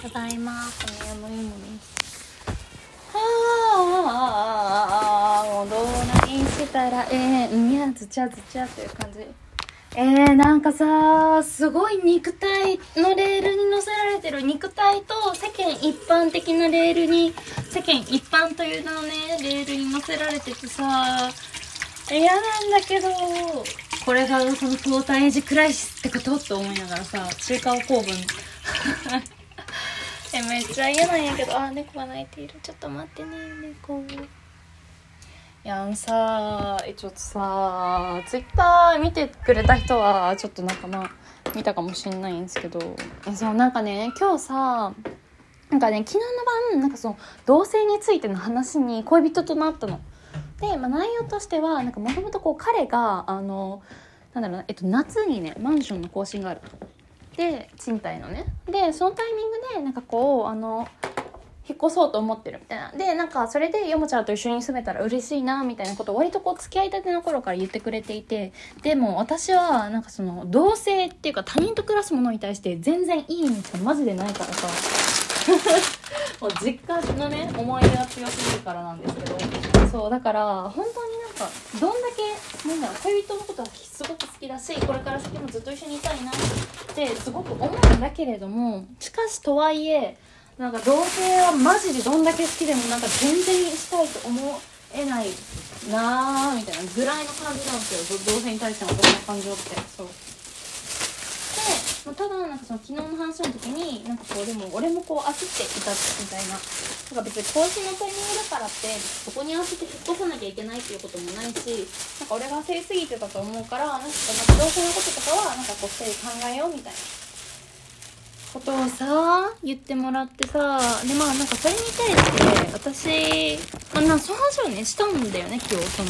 ただいま米山ゆもですはあもうどないしたらええんやずちゃずちゃっていう感じ。えー、なんかさすごい肉体のレールに乗せられてる肉体と世間一般的なレールに世間一般という名のねレールに乗せられててさ嫌なんだけどこれがそのクォーターエイジクライシスってことって思いながらさ中華を構文。えめっちゃ嫌なんやけど。あ猫が鳴いている。ちょっと待ってね猫。やあのさえちょっとさツイッター見てくれた人はちょっとなんかまあ見たかもしんないんですけど。そうなんかね今日さなんかね昨日の晩なんかその同性についての話に恋人となったの。で、まあ、内容としてはもともと彼があのなんだろうな、えっと、夏にねマンションの更新があるで賃貸のね。でそのタイミングでなんかこうあの引っ越そうと思ってるみたいな。でなんかそれでヨモちゃんと一緒に住めたら嬉しいなみたいなことを割とこう付き合いたての頃から言ってくれていてでも私はなんかその同性っていうか他人と暮らすものに対して全然いい意味がマジでないからさ。もう実家のね思い出が強すぎるからなんですけど。そうだから本当にかどんだけなんだろう恋人のことはすごく好きだしこれから先もずっと一緒にいたいなってすごく思うんだけれどもしかしとはいえなんか同性はマジでどんだけ好きでもなんか全然したいと思えないなーみたいなぐらいの感じなんですよ。同性に対しての私の感情って。そう、まあ、ただなんかその昨日の話の時になんかこうでも俺もこう焦っていたみたいな。なんか別に更新のタイミングだからってそこに合わせて引っ越さなきゃいけないっていうこともないしなんか俺が焦りすぎてたと思うからなんかなんか同性のこととかはなんかこう2人考えようみたいな。ことをさ言ってもらってさでまあなんかそれに対して私あなその話をねしたんだよね今日その。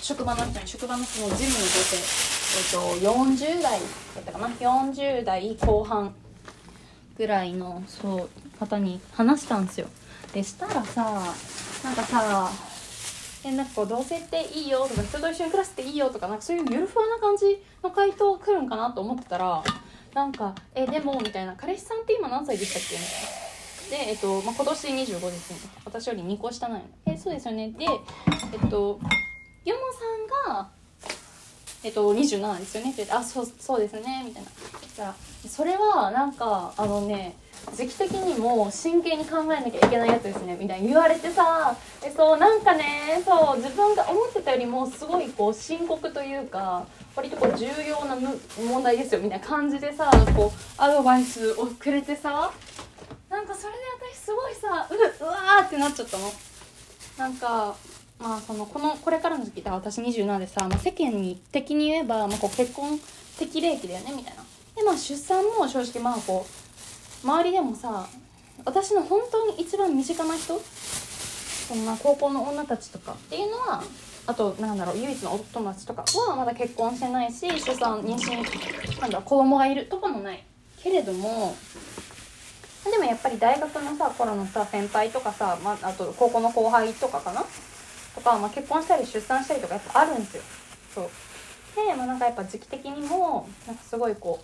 職場の人に職場のそのジムの女性っと40代だったかな？40代後半ぐらいのそう方に話したんですよ。でしたらさなんかさえなんかこう同棲っていいよとか人と一緒に暮らすっていいよとかなんかそういうゆるふわな感じの回答が来るんかなと思ってたらなんか「えでも」みたいな「彼氏さんって今何歳でしたっけ?」みたいなで、えっとまあ、今年25ですね。私より2個下なんやえそうですよねでえっとヨモさんがえっと27ですよね。って言って「あそうそうですね」みたいな。そしたら「それはなんかあのね時期的にも真剣に考えなきゃいけないやつですね。みたいに言われてさえそうなんかねそう自分が思ってたよりもすごいこう深刻というか割とこう重要な問題ですよ。みたいな感じでさこうアドバイスをくれてさなんかそれで私すごいさううわーってなっちゃったの。なんかまあそのこのこれからの時期って私27でさ、まあ、世間に的に言えば、まあ、こう結婚適齢期だよねみたいな。でまあ出産も正直まあこう周りでもさ私の本当に一番身近な人そんな高校の女たちとかっていうのはあとなんだろう唯一のお友達とかはまだ結婚してないし出産妊娠なんだ子供がいるとかもないけれどもでもやっぱり大学のさ頃のさ先輩とかさ、まあ、あと高校の後輩とかかなとか、まあ、結婚したり出産したりとかやっぱあるんですよ。そう。でまあなんかやっぱ時期的にもなんかすごいこ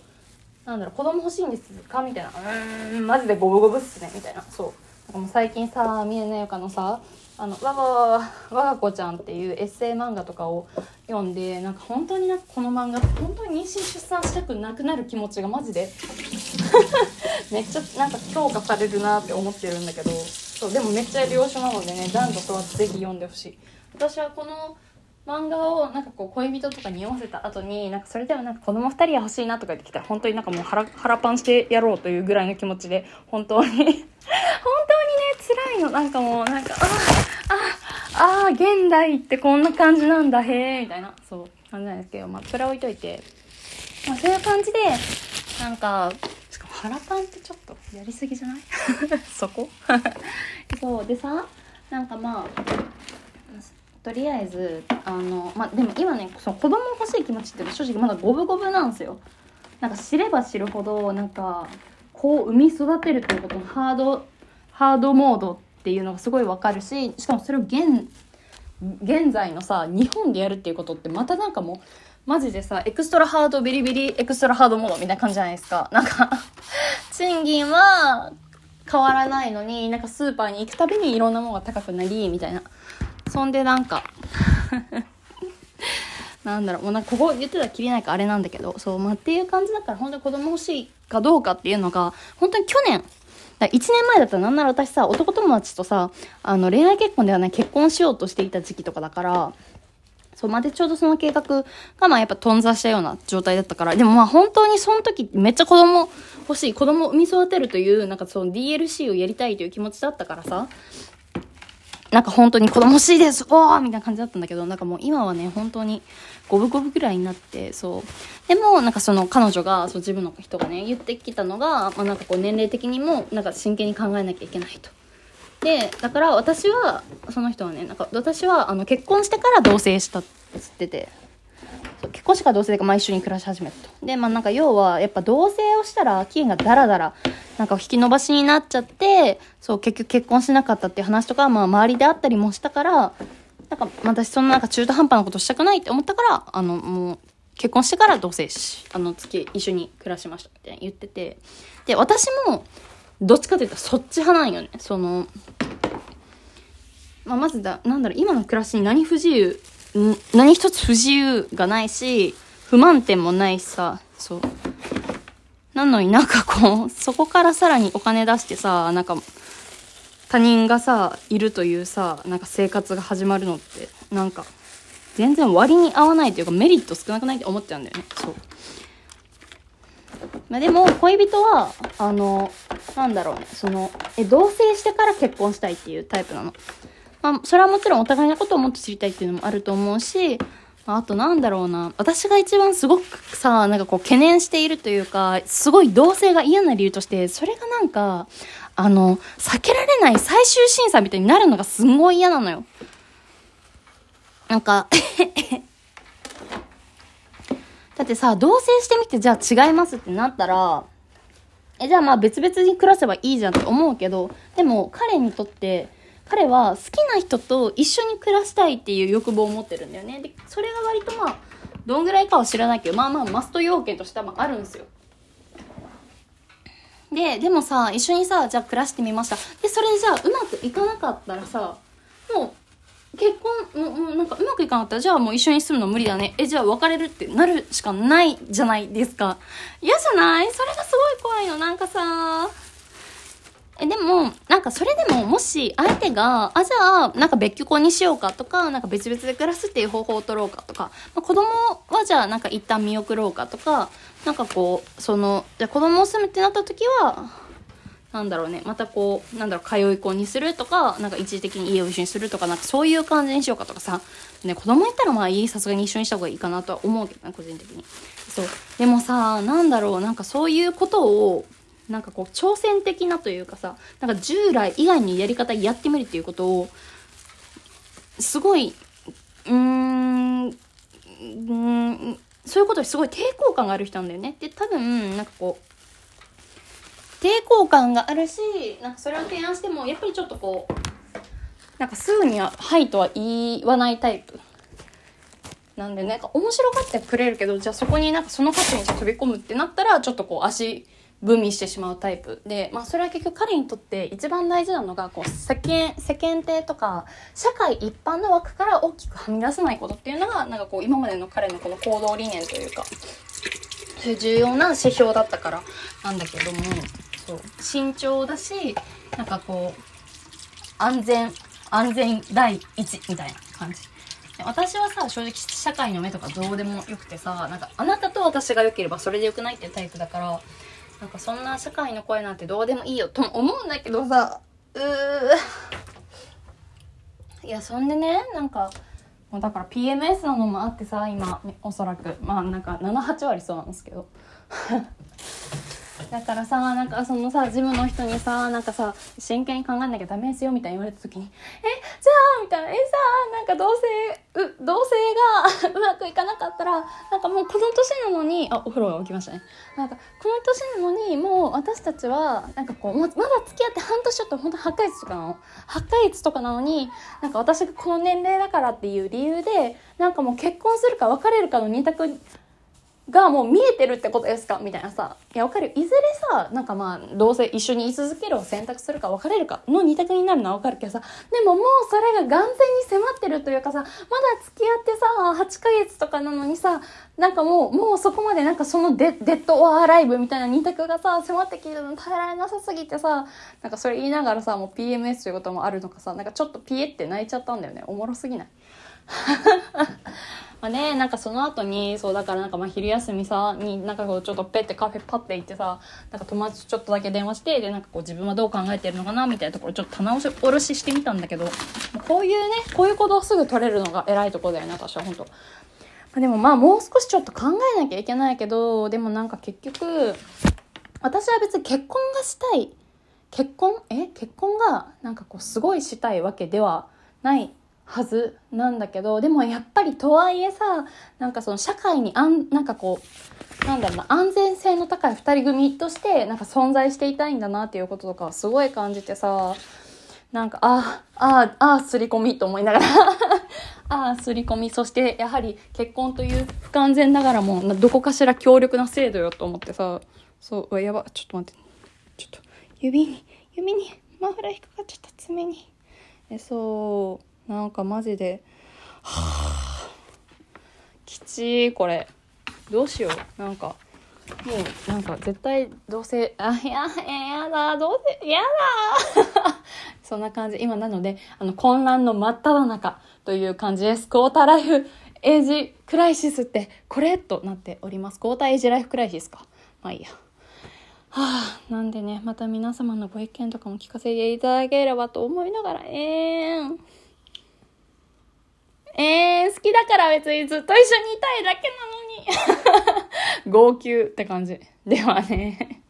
うなんだろう子供欲しいんですかみたいな「うーんマジで五分五分っすね」みたいな。そう。なんかもう最近さ宮根由香のさあのわわわが子ちゃんっていうエッセイ漫画とかを読んでなんか本当になんかこの漫画本当に妊娠出産したくなくなる気持ちがマジで めっちゃなんか強化されるなって思ってるんだけどそうでもめっちゃ良書なのでね男女問わずぜひ読んでほしい。私はこの漫画をなんかこう恋人とかに読ませた後になんかそれではなんか子供2人は欲しいなとか言ってきたら本当になんかもう腹腹パンしてやろうというぐらいの気持ちで本当に 本当にね辛いの。なんかもうなんかああああ現代ってこんな感じなんだへえみたいな。そう感じなんですけどまあそれは置いといて、まあ、そういう感じでなんか腹パンってちょっとやりすぎじゃない？そこ？そうでさなんかまあとりあえずあのまあでも今ねその子供欲しい気持ちって正直まだ五分五分なんですよ。なんか知れば知るほどなんかこう産み育てるっていうことのハードハードモードっていうのがすごいわかるししかもそれを現現在のさ日本でやるっていうことってまたなんかもうマジでさエクストラハードビリビリエクストラハードモードみたいな感じじゃないですか。なんか賃金は変わらないのになんかスーパーに行くたびにいろんなものが高くなりみたいな。そんでなんか なんだろう。もうなんかここ言ってたらきりないかあれなんだけどそうまあっていう感じだから本当に子供欲しいかどうかっていうのが本当に去年だ1年前だったらなんなら私さ男友達とさあの恋愛結婚ではない結婚しようとしていた時期とかだからそう、までちょうどその計画が、まあやっぱ頓挫したような状態だったから、でもまあ本当にその時めっちゃ子供欲しい、子供を産み育てるという、なんかその DLC をやりたいという気持ちだったからさ、なんか本当に子供欲しいですおーみたいな感じだったんだけど、なんかもう今はね、本当に五分五分ぐらいになって、そう。でも、なんかその彼女が、そう自分の人がね、言ってきたのが、まあなんかこう年齢的にも、なんか真剣に考えなきゃいけないと。でだから私はその人はねなんか私はあの結婚してから同棲したって言ってて。結婚してから同棲でまあ一緒に暮らし始めたと。でまあなんか要はやっぱ同棲をしたら期限がダラダラなんか引き延ばしになっちゃってそう結局結婚しなかったっていう話とかまあ周りであったりもしたからなんか私そんななんか中途半端なことしたくないって思ったからあのもう結婚してから同棲しあの月一緒に暮らしましたって言ってて。で私もどっちかというとそっち派なんよね。その、まあ、まずだ、なんだろう、今の暮らしに何不自由、何一つ不自由がないし、不満点もないしさ、そう。なのになんかこう、そこからさらにお金出してさ、なんか、他人がさ、いるというさ、なんか生活が始まるのって、なんか、全然割に合わないというかメリット少なくないって思っちゃうんだよね。そう。まあ、でも恋人はあのなんだろうねそのえ同棲してから結婚したいっていうタイプなの？まあ、それはもちろんお互いのことをもっと知りたいっていうのもあると思うし、あとなんだろうな。私が一番すごくさ、なんかこう懸念しているというか、すごい同性が嫌な理由として、それがなんか、あの、避けられない最終審査みたいになるのがすんごい嫌なのよ。なんか だってさ、同棲してみてじゃあ違いますってなったら、え、じゃあまあ別々に暮らせばいいじゃんって思うけど、でも彼にとって、彼は好きな人と一緒に暮らしたいっていう欲望を持ってるんだよね。で、それが割とまあ、どんぐらいかは知らないけど、まあまあマスト要件としてはあるんですよ。で、でもさ、一緒にさ、じゃあ暮らしてみました。で、それじゃあうまくいかなかったらさ、もう結婚ももうなんかうまくいかなかったらじゃあもう一緒に住むの無理だね。えじゃあ別れるってなるしかないじゃないですか。嫌じゃない？それがすごい怖いのなんかさ。えでもなんかそれでももし相手があじゃあなんか別居婚にしようかとかなんか別々で暮らすっていう方法を取ろうかとか、まあ、子供はじゃあなんか一旦見送ろうかとかなんかこうそのじゃあ子供を住むってなった時はなんだろうね。またこうなんだろう通い込にするとかなんか一時的に家を一緒にするとかなんかそういう感じにしようかとかさ。ね子供いたらまあ家さすがに一緒にした方がいいかなとは思うけどね個人的に。そう。でもさなんだろうなんかそういうことをなんかこう挑戦的なというかさなんか従来以外にやり方やってみるっていうことをすごいうーんうんそういうことにすごい抵抗感がある人なんだよね。で多分なんかこう抵抗感があるしなんかそれを提案してもやっぱりちょっとこうなんかすぐには「はい」とは言わないタイプなんでなんか面白がってくれるけどじゃあそこになんかその価値に飛び込むってなったらちょっとこう足踏みしてしまうタイプで、まあ、それは結局彼にとって一番大事なのがこう世間世間体とか社会一般の枠から大きくはみ出さないことっていうのがなんかこう今までの彼のこの行動理念というかそういう重要な指標だったからなんだけどもそう。慎重だしなんかこう安全安全第一みたいな感じ。私はさ正直社会の目とかどうでもよくてさなんかあなたと私が良ければそれでよくないってタイプだからなんかそんな社会の声なんてどうでもいいよと思うんだけどさうー。いやそんでねなんかもうだから PMS なのもあってさ今おそらく。まあなんか78割そうなんですけど。だからさなんかそのさジムの人にさなんかさ真剣に考えなきゃダメですよみたいに言われた時に「えじゃあ」みたいな「えさなんか同棲う同棲が うまくいかなかったらなんかもうこの年なのにあお風呂が起きましたね。なんかこの年なのにもう私たちはなんかこうまだ付き合って半年ちょっと本当8ヶ月とかなの。8ヶ月とかなのになんか私がこの年齢だからっていう理由でなんかもう結婚するか別れるかの二択がもう見えてるってことですか？みたいなさ。いや、わかる。いずれさ、なんかまあ、どうせ一緒に居続けるを選択するか別れるかの二択になるのはわかるけどさ、でももうそれが眼前に迫ってるというかさ、まだ付き合ってさ、8ヶ月とかなのにさ、なんかもう、もうそこまでなんかそのデデッドオアライブみたいな二択がさ、迫ってきてるの耐えられなさすぎてさ、なんかそれ言いながらさ、もう PMS ということもあるのかさ、なんかちょっとピエって泣いちゃったんだよね。おもろすぎない？まあね、なんかその後に、そうだからなんかまあ昼休みさ、になんかこうちょっとペッてカフェパッて行ってさ、なんか友達ちょっとだけ電話して、でなんかこう自分はどう考えてるのかなみたいなところちょっと棚卸ししてみたんだけど、こういうね、こういうことをすぐ取れるのが偉いとこだよね、私は本当。まあ、でもまあもう少しちょっと考えなきゃいけないけど、でもなんか結局、私は別に結婚がしたい。結婚？え？結婚がなんかこうすごいしたいわけではないはずなんだけどでもやっぱりとはいえさなんかその社会にあんなんかこうなんだろうな安全性の高い2人組としてなんか存在していたいんだなっていうこととかすごい感じてさなんかああああすり込みと思いながら ああすり込み。そしてやはり結婚という不完全ながらもどこかしら強力な制度よと思ってさそうやばちょっと待って。ちょっと指に指にマフラー引っかかっちゃった爪に。えそう。なんかマジではあきちいこれ。どうしよう。なんかもうなんか絶対どうせあいややだどうせやだ。そんな感じ。今なのであの混乱の真っ只中という感じです。クォーターライフエイジクライシスってこれとなっております。クォーターエイジライフクライシスか。まあいいや。はあ、なんでね、また皆様のご意見とかも聞かせていただければと思いながら、えーん。えー、好きだから別にずっと一緒にいたいだけなのに。号泣って感じ。ではね。